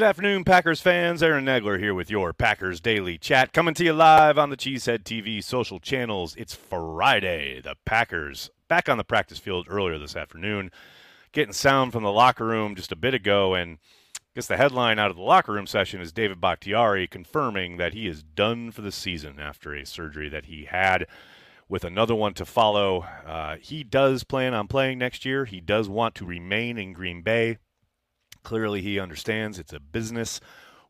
Good afternoon, Packers fans. Aaron Nagler here with your Packers Daily Chat, coming to you live on the Cheesehead TV social channels. It's Friday. The Packers back on the practice field earlier this afternoon, getting sound from the locker room just a bit ago, and I guess the headline out of the locker room session is David Bakhtiari confirming that he is done for the season after a surgery that he had with another one to follow. Uh, he does plan on playing next year. He does want to remain in Green Bay. Clearly, he understands it's a business.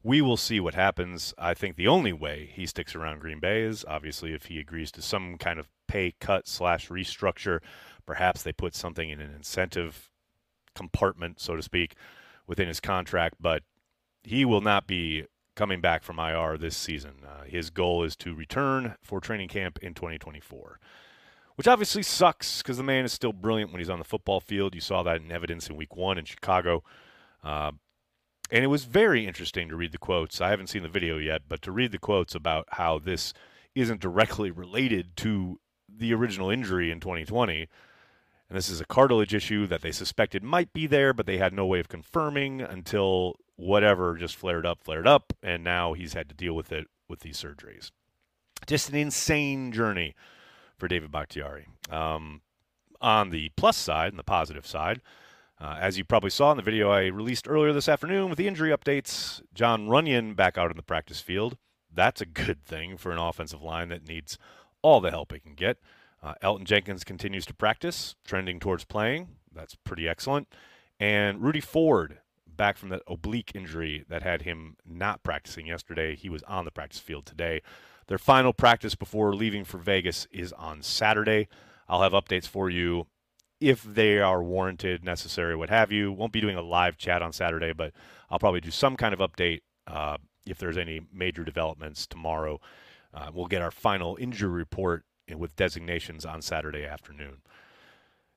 We will see what happens. I think the only way he sticks around Green Bay is obviously if he agrees to some kind of pay cut slash restructure. Perhaps they put something in an incentive compartment, so to speak, within his contract. But he will not be coming back from IR this season. Uh, his goal is to return for training camp in 2024 which obviously sucks because the man is still brilliant when he's on the football field. You saw that in evidence in week one in Chicago. Uh, and it was very interesting to read the quotes. I haven't seen the video yet, but to read the quotes about how this isn't directly related to the original injury in 2020. And this is a cartilage issue that they suspected might be there, but they had no way of confirming until whatever just flared up, flared up, and now he's had to deal with it with these surgeries. Just an insane journey for David Bakhtiari. Um, on the plus side and the positive side, uh, as you probably saw in the video I released earlier this afternoon with the injury updates, Jon Runyan back out in the practice field. That's a good thing for an offensive line that needs all the help it can get. Uh, Elgton Jenkins continues to practice, trending towards playing. That's pretty excellent. And Rudy Ford, back from that oblique injury that had him not practicing yesterday, he was on the practice field today. Their final practice before leaving for Vegas is on Saturday. I'll have updates for you if they are warranted, necessary, what have you. Won't be doing a live chat on Saturday, but I'll probably do some kind of update uh, if there's any major developments tomorrow. Uh, we'll get our final injury report with designations on Saturday afternoon.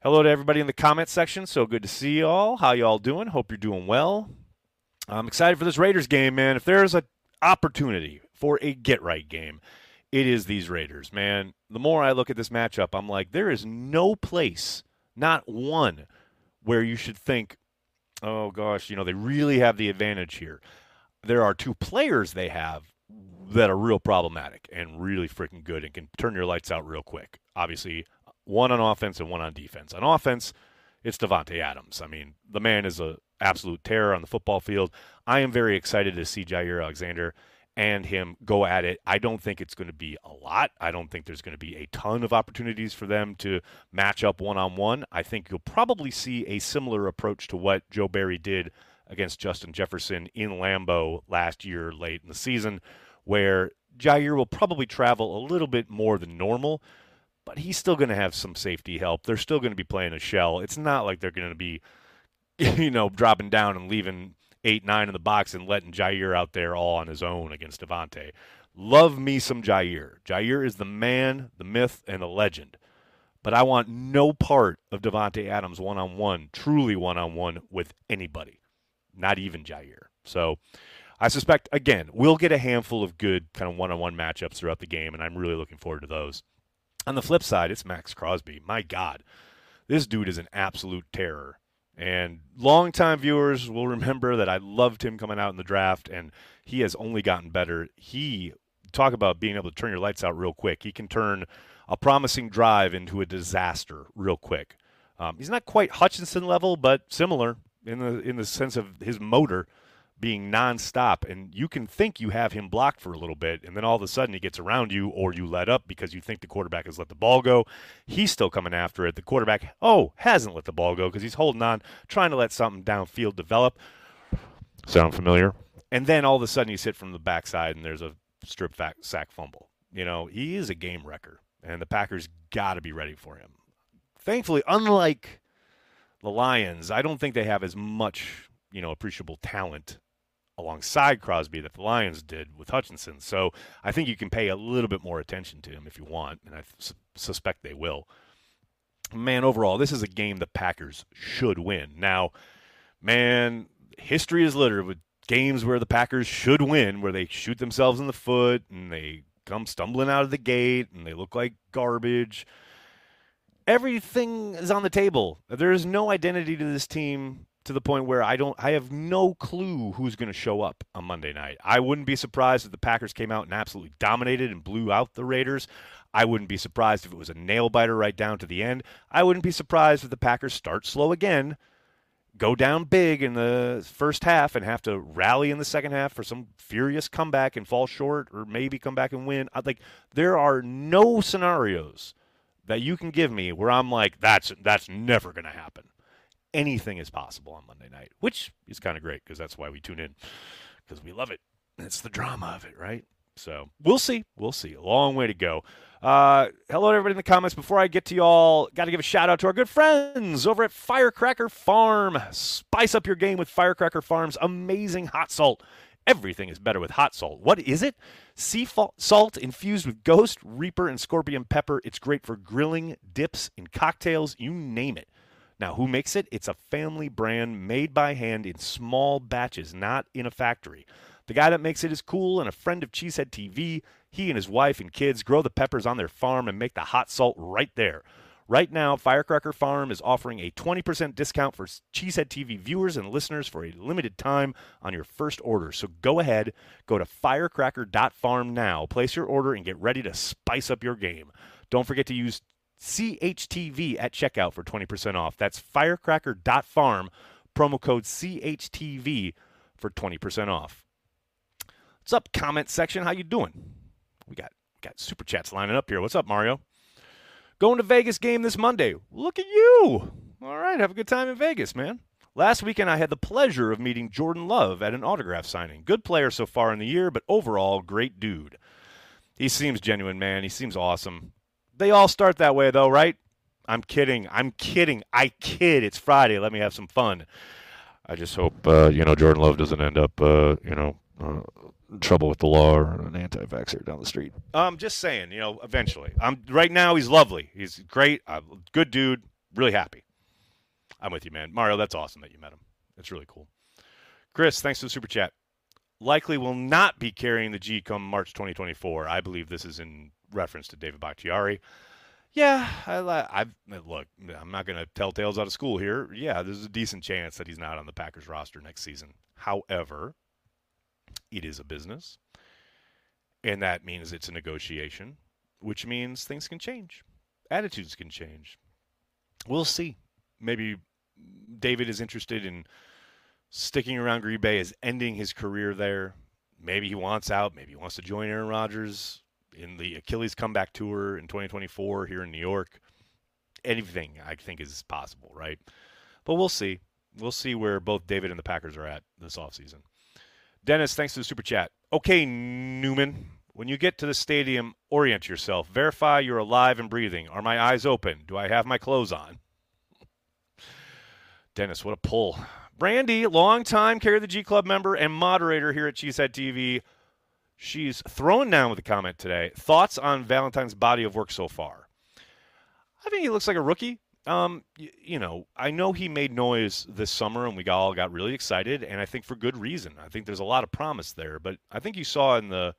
Hello to everybody in the comment section. So good to see you all. How you all doing? Hope you're doing well. I'm excited for this Raiders game, man. If there's an opportunity for a get right game, it is these Raiders, man. The more I look at this matchup, I'm like, there is no place not one where you should think, oh gosh, you know, they really have the advantage here. There are two players they have that are real problematic and really freaking good and can turn your lights out real quick. Obviously, one on offense and one on defense. On offense, it's Davante Adams. I mean, the man is a absolute terror on the football field. I am very excited to see Jaire Alexander and him go at it. I don't think it's going to be a lot. I don't think there's going to be a ton of opportunities for them to match up one on one. I think you'll probably see a similar approach to what Joe Barry did against Justin Jefferson in Lambeau last year late in the season, where Jaire will probably travel a little bit more than normal, but he's still going to have some safety help. They're still going to be playing a shell. It's not like they're going to be, you know, dropping down and leaving eight, nine in the box and letting Jaire out there all on his own against Davante. Love me some Jaire. Jaire is the man, the myth, and the legend. But I want no part of Davante Adams one on one, truly one on one with anybody, not even Jaire. So I suspect, again, we'll get a handful of good kind of one on one matchups throughout the game, and I'm really looking forward to those. On the flip side, it's Maxx Crosby. My God, this dude is an absolute terror. And longtime viewers will remember that I loved him coming out in the draft, and he has only gotten better. He talk about being able to turn your lights out real quick. He can turn a promising drive into a disaster real quick. Um, he's not quite Hutchinson level, but similar in the in the sense of his motor being nonstop, and you can think you have him blocked for a little bit, and then all of a sudden he gets around you, or you let up because you think the quarterback has let the ball go. He's still coming after it. The quarterback, oh, hasn't let the ball go because he's holding on, trying to let something downfield develop. Sound familiar? And then all of a sudden you sit from the backside, and there's a strip sack fumble. You know, he is a game wrecker, and the Packers got to be ready for him. Thankfully, unlike the Lions, I don't think they have as much, you know, appreciable talent alongside Crosby that the Lions did with Hutchinson. So I think you can pay a little bit more attention to him if you want, and I su- suspect they will. Man, overall, this is a game the Packers should win. Now, man, history is littered with games where the Packers should win, where they shoot themselves in the foot and they come stumbling out of the gate and they look like garbage. Everything is on the table. There is no identity to this team to the point where I don't I have no clue who's going to show up on Monday night. I wouldn't be surprised if the Packers came out and absolutely dominated and blew out the Raiders. I wouldn't be surprised if it was a nail biter right down to the end. I wouldn't be surprised if the Packers start slow again, go down big in the first half and have to rally in the second half for some furious comeback and fall short or maybe come back and win. I like there are no scenarios that you can give me where I'm like that's that's never going to happen anything is possible on Monday night, which is kind of great because that's why we tune in because we love it. It's the drama of it, right? So we'll see. We'll see. A long way to go. Uh, hello, everybody in the comments. Before I get to y'all, got to give a shout out to our good friends over at Firecracker Farm. Spice up your game with Firecracker Farm's amazing hot salt. Everything is better with hot salt. What is it? Sea salt infused with ghost, reaper, and scorpion pepper. It's great for grilling, dips, and cocktails. You name it. Now, who makes it? It's a family brand made by hand in small batches, not in a factory. The guy that makes it is cool and a friend of Cheesehead TV. He and his wife and kids grow the peppers on their farm and make the hot salt right there. Right now, Firecracker Farm is offering a 20% discount for Cheesehead TV viewers and listeners for a limited time on your first order. So go ahead, go to firecracker.farm now, place your order, and get ready to spice up your game. Don't forget to use CHTV at checkout for 20% off. That's firecracker.farm, promo code CHTV for 20% off. What's up, comment section? How you doing? We got got super chats lining up here. What's up, Mario? Going to Vegas game this Monday. Look at you. All right, have a good time in Vegas, man. Last weekend, I had the pleasure of meeting Jordan Love at an autograph signing. Good player so far in the year, but overall, great dude. He seems genuine, man. He seems awesome. They all start that way, though, right? I'm kidding. I'm kidding. I kid. It's Friday. Let me have some fun. I just hope uh, you know Jordan Love doesn't end up uh, you know uh, trouble with the law or an anti-vaxxer down the street. I'm just saying, you know, eventually. I'm right now. He's lovely. He's great. Uh, good dude. Really happy. I'm with you, man. Mario, that's awesome that you met him. It's really cool. Chris, thanks for the super chat. Likely will not be carrying the G come March 2024. I believe this is in reference to David Bakhtiari. Yeah, I, I look. I'm not going to tell tales out of school here. Yeah, there's a decent chance that he's not on the Packers roster next season. However, it is a business, and that means it's a negotiation, which means things can change, attitudes can change. We'll see. Maybe David is interested in sticking around Green Bay, is ending his career there. Maybe he wants out. Maybe he wants to join Aaron Rodgers in the Achilles comeback tour in 2024 here in New York. Anything I think is possible, right? But we'll see. We'll see where both David and the Packers are at this offseason. Dennis, thanks to the super chat. Okay, Newman, when you get to the stadium, orient yourself. Verify you're alive and breathing. Are my eyes open? Do I have my clothes on? Dennis, what a pull. Brandy, long-time Carry the G Club member and moderator here at Cheesehead TV. She's thrown down with a comment today. Thoughts on Valentine's body of work so far? I think he looks like a rookie. Um, you, know, I know he made noise this summer, and we all got really excited, and I think for good reason. I think there's a lot of promise there, but I think you saw in the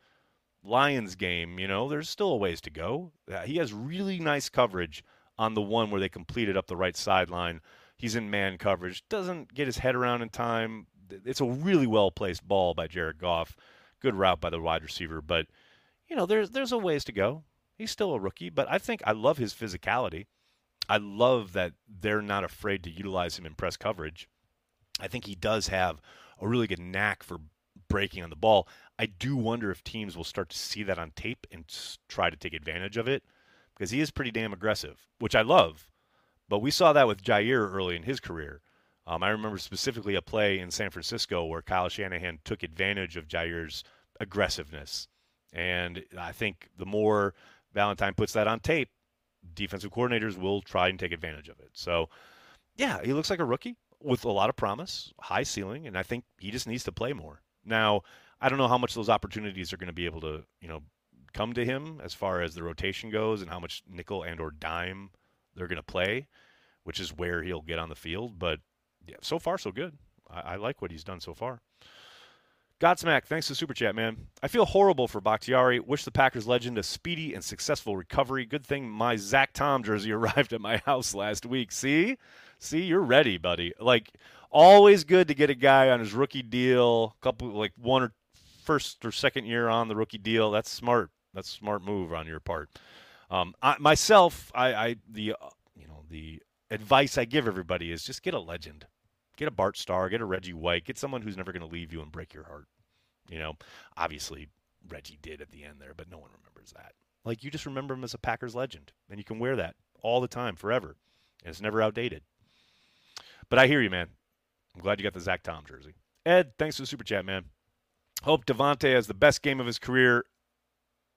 Lions game, you know, there's still a ways to go. Uh, he has really nice coverage on the one where they completed up the right sideline. He's in man coverage, doesn't get his head around in time. It's a really well placed ball by Jared Goff. Good route by the wide receiver, but you know, there's there's a ways to go. He's still a rookie, but I think I love his physicality. I love that they're not afraid to utilize him in press coverage. I think he does have a really good knack for breaking on the ball. I do wonder if teams will start to see that on tape and try to take advantage of it because he is pretty damn aggressive, which I love. But we saw that with Jaire early in his career. Um, I remember specifically a play in San Francisco where Kyle Shanahan took advantage of Jaire's aggressiveness. And I think the more Valentine puts that on tape, defensive coordinators will try and take advantage of it. So, yeah, he looks like a rookie with a lot of promise, high ceiling, and I think he just needs to play more. Now, I don't know how much those opportunities are going to be able to, you know, come to him as far as the rotation goes and how much nickel and or dime they're going to play, which is where he'll get on the field. But yeah, so far so good. I, I like what he's done so far. Godsmack, thanks to Super Chat, man. I feel horrible for Bakhtiari. Wish the Packers legend a speedy and successful recovery. Good thing my Zach Tom jersey arrived at my house last week. See? See, you're ready, buddy. Like, Always good to get a guy on his rookie deal, couple like one or first or second year on the rookie deal. That's smart. That's smart move on your part. Um, I, myself, I, I the uh, you know the advice I give everybody is just get a legend, get a Bart Starr, get a Reggie White, get someone who's never going to leave you and break your heart. You know, obviously Reggie did at the end there, but no one remembers that. Like you just remember him as a Packers legend, and you can wear that all the time, forever, and it's never outdated. But I hear you, man. I'm glad you got the Zach Tom jersey. Ed, thanks for the super chat, man. Hope Davante has the best game of his career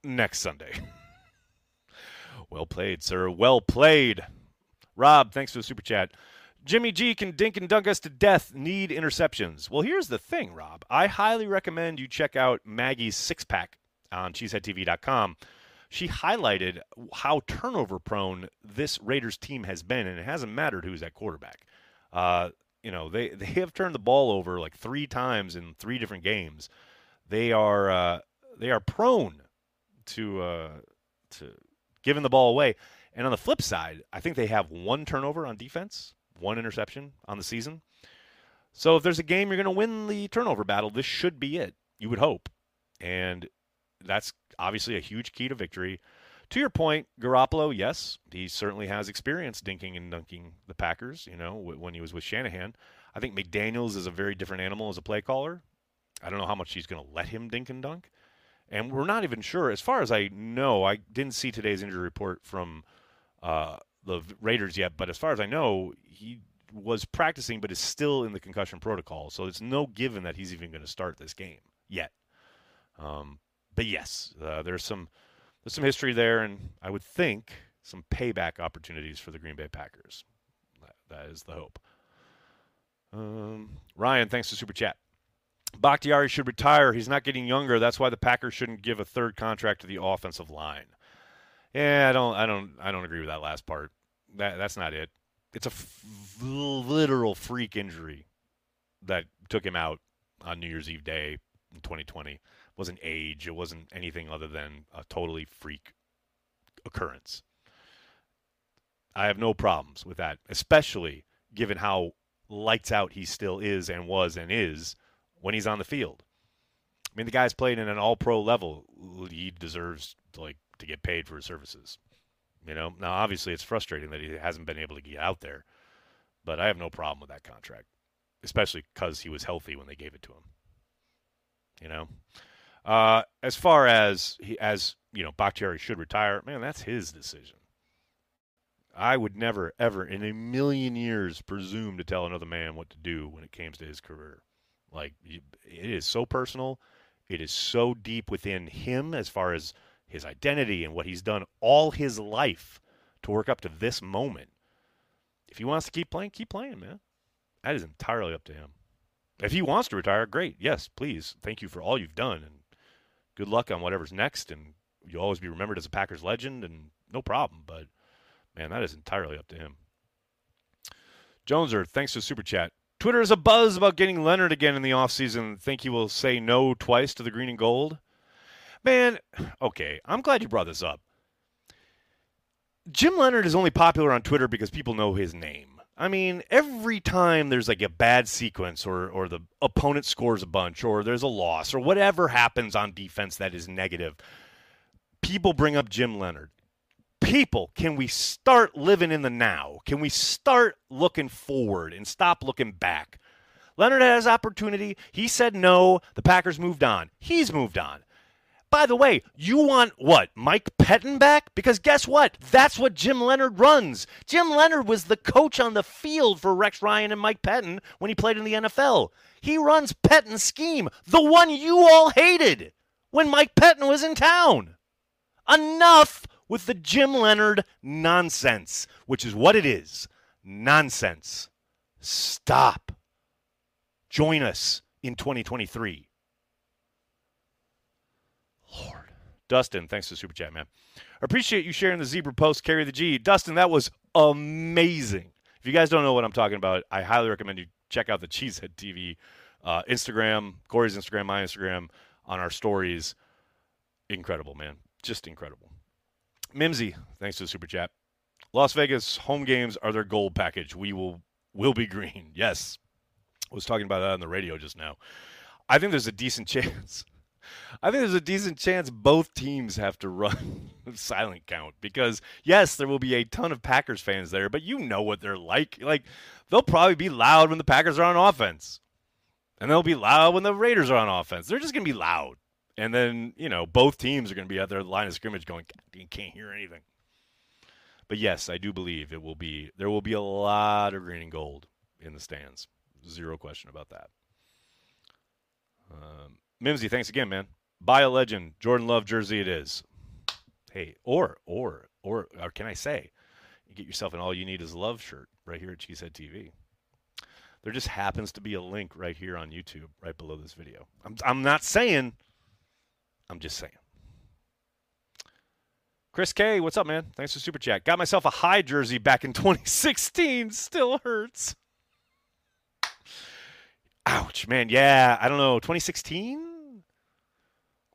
next Sunday. well played, sir. Well played. Rob, thanks for the super chat. Jimmy G can dink and dunk us to death, need interceptions. Well, here's the thing, Rob. I highly recommend you check out Maggie's six pack on cheeseheadtv.com. She highlighted how turnover prone this Raiders team has been, and it hasn't mattered who's at quarterback. Uh, you know, they, they have turned the ball over like three times in three different games. They are uh, they are prone to uh, to giving the ball away. And on the flip side, I think they have one turnover on defense, one interception on the season. So if there's a game you're going to win the turnover battle, this should be it. You would hope. And that's obviously a huge key to victory. To your point, Garoppolo, yes, he certainly has experience dinking and dunking the Packers, you know, when he was with Shanahan. I think McDaniels is a very different animal as a play caller. I don't know how much he's going to let him dink and dunk. And we're not even sure. As far as I know, I didn't see today's injury report from uh, the Raiders yet, but as far as I know, he was practicing but is still in the concussion protocol. So it's no given that he's even going to start this game yet. Um, but yes, uh, there's some there's some history there, and I would think some payback opportunities for the Green Bay Packers. that, that is the hope. Um, Ryan, thanks for super chat. Bakhtiari should retire. He's not getting younger. That's why the Packers shouldn't give a third contract to the offensive line. Yeah, I don't, I don't, I don't agree with that last part. That that's not it. It's a f- literal freak injury that took him out on New Year's Eve day in 2020. It wasn't age. It wasn't anything other than a totally freak occurrence. I have no problems with that, especially given how lights out he still is and was and is when he's on the field. I mean, the guy's played in an all pro level. He deserves like to get paid for his services. You know, now obviously it's frustrating that he hasn't been able to get out there, but I have no problem with that contract, especially because he was healthy when they gave it to him. You know, uh, as far as he, as you know, Bakhtiari should retire. Man, that's his decision. I would never, ever in a million years presume to tell another man what to do when it comes to his career. Like it is so personal. It is so deep within him as far as his identity and what he's done all his life to work up to this moment. If he wants to keep playing, keep playing, man. That is entirely up to him. If he wants to retire, great. Yes, please. Thank you for all you've done and good luck on whatever's next and you'll always be remembered as a Packers legend and no problem, but man, that is entirely up to him. Joneser, thanks for the super chat. Twitter is a buzz about getting Leonhard again in the offseason. Think he will say no twice to the green and gold? Man, okay, I'm glad you brought this up. Jim Leonhard is only popular on Twitter because people know his name. I mean, every time there's like a bad sequence or or the opponent scores a bunch or there's a loss or whatever happens on defense that is negative, people bring up Jim Leonhard people, can we start living in the now? Can we start looking forward and stop looking back? Leonhard has opportunity. He said no. The Packers moved on. He's moved on. By the way, you want what? Mike Pettine back? Because guess what? That's what Jim Leonhard runs. Jim Leonhard was the coach on the field for Rex Ryan and Mike Pettine when he played in the NFL. He runs Pettine's scheme, the one you all hated when Mike Pettine was in town. Enough with the Jim Leonhard nonsense, which is what it is nonsense. Stop. Join us in 2023. Lord. Dustin, thanks for the super chat, man. I appreciate you sharing the zebra post, carry the G. Dustin, that was amazing. If you guys don't know what I'm talking about, I highly recommend you check out the Cheesehead TV uh, Instagram, Corey's Instagram, my Instagram, on our stories. Incredible, man. Just incredible. Mimsy, thanks to the super chat. Las Vegas home games are their gold package. We will will be green. Yes. I was talking about that on the radio just now. I think there's a decent chance. I think there's a decent chance both teams have to run silent count because yes, there will be a ton of Packers fans there, but you know what they're like. Like they'll probably be loud when the Packers are on offense. And they'll be loud when the Raiders are on offense. They're just going to be loud. And then, you know, both teams are going to be at their line of scrimmage going, you can't hear anything. But yes, I do believe it will be there will be a lot of green and gold in the stands. Zero question about that. Um, Mimsy, thanks again, man. Buy a legend, Jordan Love jersey. It is. Hey, or or or or can I say, you get yourself an all you need is love shirt right here at Cheesehead TV. There just happens to be a link right here on YouTube, right below this video. I'm I'm not saying. I'm just saying. Chris K, what's up, man? Thanks for super chat. Got myself a high jersey back in 2016. Still hurts. Ouch, man. Yeah, I don't know. 2016?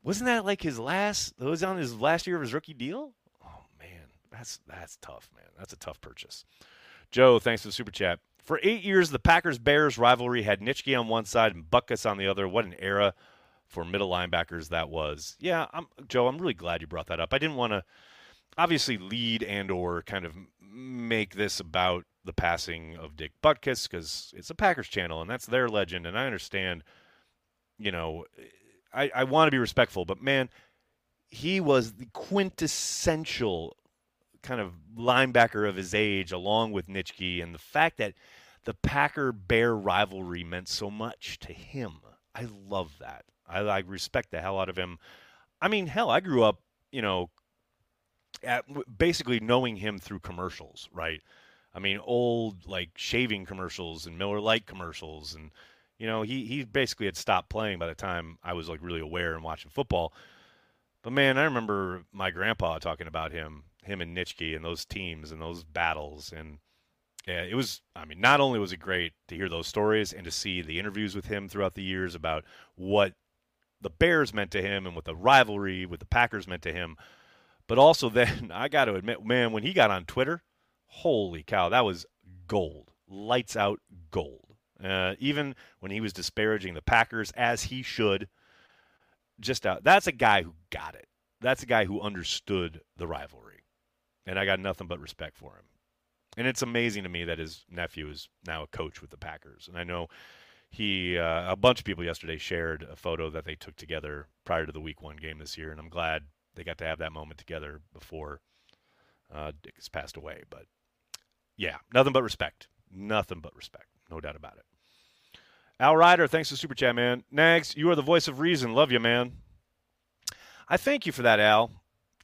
Wasn't that like his last? That Was on his last year of his rookie deal? Oh man, that's that's tough, man. That's a tough purchase. Joe, thanks for the super chat. For eight years, the Packers Bears rivalry had Nitschke on one side and Butkus on the other. What an era for middle linebackers that was. Yeah, I'm, Joe, I'm really glad you brought that up. I didn't want to obviously lead and or kind of make this about the passing of Dick Butkus because it's a Packers channel and that's their legend. And I understand, you know, I, I want to be respectful, but man, he was the quintessential kind of linebacker of his age, along with Nitschke, and the fact that the Packer Bear rivalry meant so much to him. I love that. I, I respect the hell out of him. I mean, hell, I grew up, you know, at basically knowing him through commercials, right? I mean, old like shaving commercials and Miller Lite commercials, and you know, he he basically had stopped playing by the time I was like really aware and watching football. But man, I remember my grandpa talking about him, him and Nitschke and those teams and those battles, and yeah, it was. I mean, not only was it great to hear those stories and to see the interviews with him throughout the years about what the Bears meant to him and what the rivalry with the Packers meant to him but also, then I got to admit, man, when he got on Twitter, holy cow, that was gold, lights out gold. Uh, even when he was disparaging the Packers, as he should, just out. That's a guy who got it. That's a guy who understood the rivalry, and I got nothing but respect for him. And it's amazing to me that his nephew is now a coach with the Packers, and I know he uh, a bunch of people yesterday shared a photo that they took together prior to the Week One game this year, and I'm glad they got to have that moment together before uh, Dick has passed away. But yeah, nothing but respect. Nothing but respect. No doubt about it. Al Ryder, thanks for super chat, man. Nags, you are the voice of reason. Love you, man. I thank you for that, Al.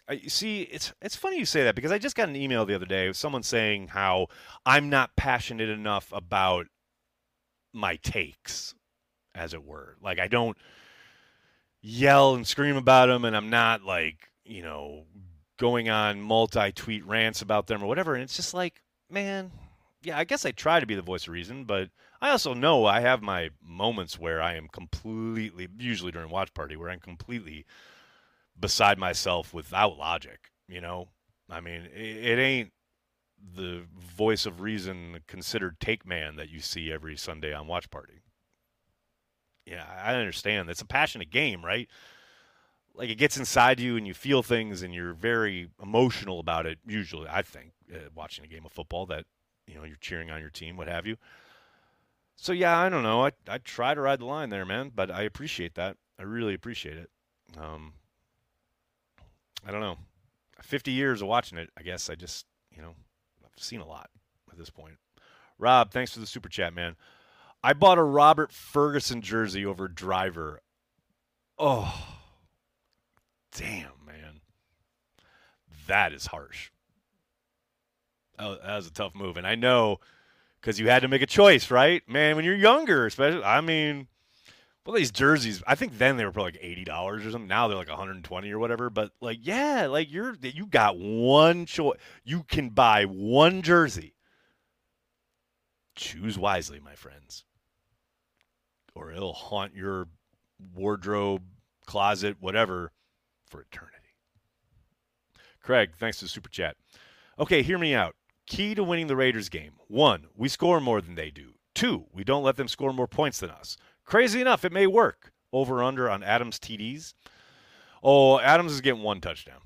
I, see, it's it's funny you say that because I just got an email the other day someone saying how I'm not passionate enough about my takes, as it were. Like I don't yell and scream about them and I'm not like, you know, going on multi-tweet rants about them or whatever and it's just like, man, yeah, I guess I try to be the voice of reason, but I also know I have my moments where I am completely usually during watch party where I'm completely beside myself without logic, you know? I mean, it, it ain't the voice of reason considered take man that you see every Sunday on watch party yeah, I understand. It's a passionate game, right? Like it gets inside you and you feel things and you're very emotional about it. Usually, I think uh, watching a game of football that you know you're cheering on your team, what have you. So yeah, I don't know. I I try to ride the line there, man, but I appreciate that. I really appreciate it. Um, I don't know. 50 years of watching it, I guess I just, you know, I've seen a lot at this point. Rob, thanks for the super chat, man. I bought a Robert Ferguson jersey over Driver. Oh, damn, man. That is harsh. That was a tough move. And I know because you had to make a choice, right? Man, when you're younger, especially, I mean, well, these jerseys, I think then they were probably like eighty dollars or something. Now they're like 120 or whatever. But like, yeah, like you're you got one choice. You can buy one jersey. Choose wisely, my friends or it'll haunt your wardrobe, closet, whatever for eternity. Craig, thanks for the super chat. Okay, hear me out. Key to winning the Raiders game one, we score more than they do. Two, we don't let them score more points than us. Crazy enough, it may work. Over under on Adams TDs. Oh, Adams is getting one touchdown.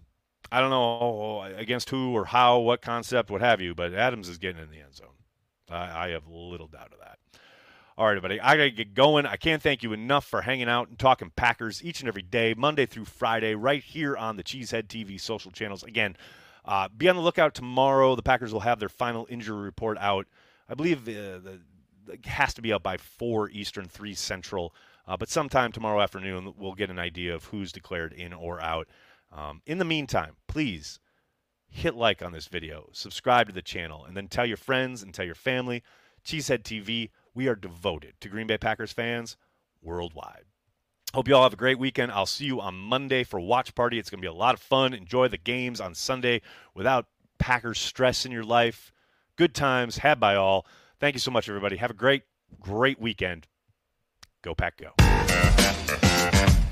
I don't know oh, against who or how, what concept, what have you, but Adams is getting in the end zone. I, I have little doubt of that. All right, everybody, I got to get going. I can't thank you enough for hanging out and talking Packers each and every day, Monday through Friday, right here on the Cheesehead TV social channels. Again, uh, be on the lookout tomorrow. The Packers will have their final injury report out. I believe uh, the, it has to be out by 4 Eastern, 3 Central. Uh, but sometime tomorrow afternoon, we'll get an idea of who's declared in or out. Um, in the meantime, please hit like on this video, subscribe to the channel, and then tell your friends and tell your family. Cheesehead TV, we are devoted to Green Bay Packers fans worldwide. Hope you all have a great weekend. I'll see you on Monday for Watch Party. It's going to be a lot of fun. Enjoy the games on Sunday without Packers stress in your life. Good times had by all. Thank you so much, everybody. Have a great, great weekend. Go Pack Go.